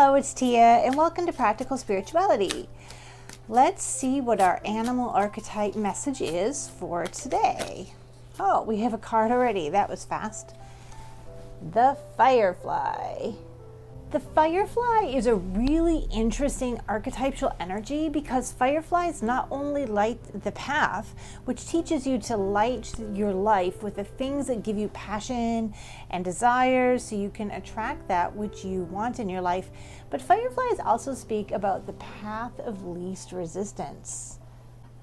Hello, it's Tia, and welcome to Practical Spirituality. Let's see what our animal archetype message is for today. Oh, we have a card already. That was fast. The Firefly. The firefly is a really interesting archetypal energy because fireflies not only light the path, which teaches you to light your life with the things that give you passion and desires so you can attract that which you want in your life, but fireflies also speak about the path of least resistance.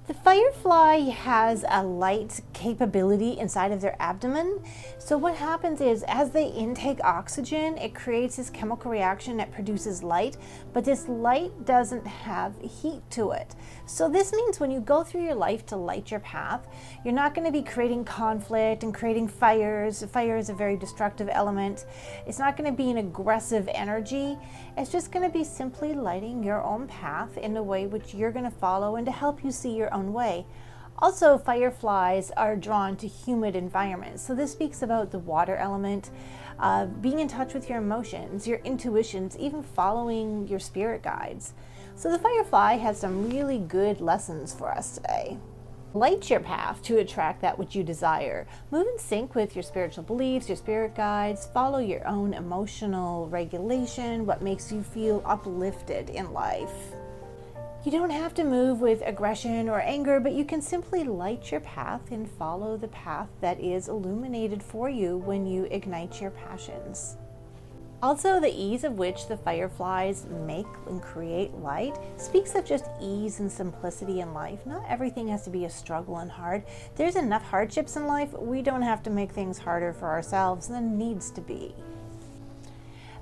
The firefly has a light capability inside of their abdomen. So, what happens is, as they intake oxygen, it creates this chemical reaction that produces light, but this light doesn't have heat to it. So, this means when you go through your life to light your path, you're not going to be creating conflict and creating fires. Fire is a very destructive element. It's not going to be an aggressive energy. It's just going to be simply lighting your own path in a way which you're going to follow and to help you see your own way. Also, fireflies are drawn to humid environments. So, this speaks about the water element, uh, being in touch with your emotions, your intuitions, even following your spirit guides. So, the firefly has some really good lessons for us today. Light your path to attract that which you desire. Move in sync with your spiritual beliefs, your spirit guides. Follow your own emotional regulation, what makes you feel uplifted in life. You don't have to move with aggression or anger, but you can simply light your path and follow the path that is illuminated for you when you ignite your passions. Also, the ease of which the fireflies make and create light speaks of just ease and simplicity in life. Not everything has to be a struggle and hard. There's enough hardships in life, we don't have to make things harder for ourselves than needs to be.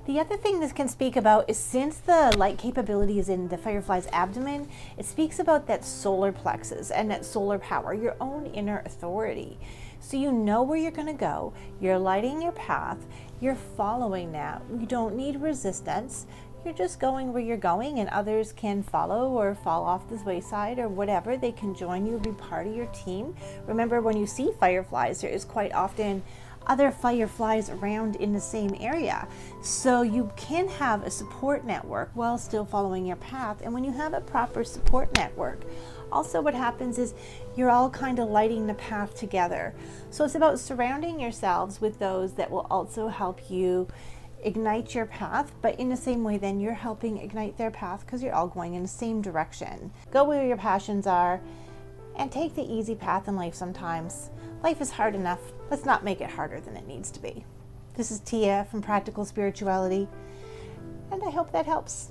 The other thing this can speak about is since the light capability is in the firefly's abdomen, it speaks about that solar plexus and that solar power, your own inner authority. So you know where you're going to go, you're lighting your path, you're following that. You don't need resistance. You're just going where you're going, and others can follow or fall off this wayside or whatever. They can join you, be part of your team. Remember, when you see fireflies, there is quite often other fireflies around in the same area. So you can have a support network while still following your path. And when you have a proper support network, also what happens is you're all kind of lighting the path together. So it's about surrounding yourselves with those that will also help you ignite your path, but in the same way, then you're helping ignite their path because you're all going in the same direction. Go where your passions are and take the easy path in life sometimes. Life is hard enough. Let's not make it harder than it needs to be. This is Tia from Practical Spirituality, and I hope that helps.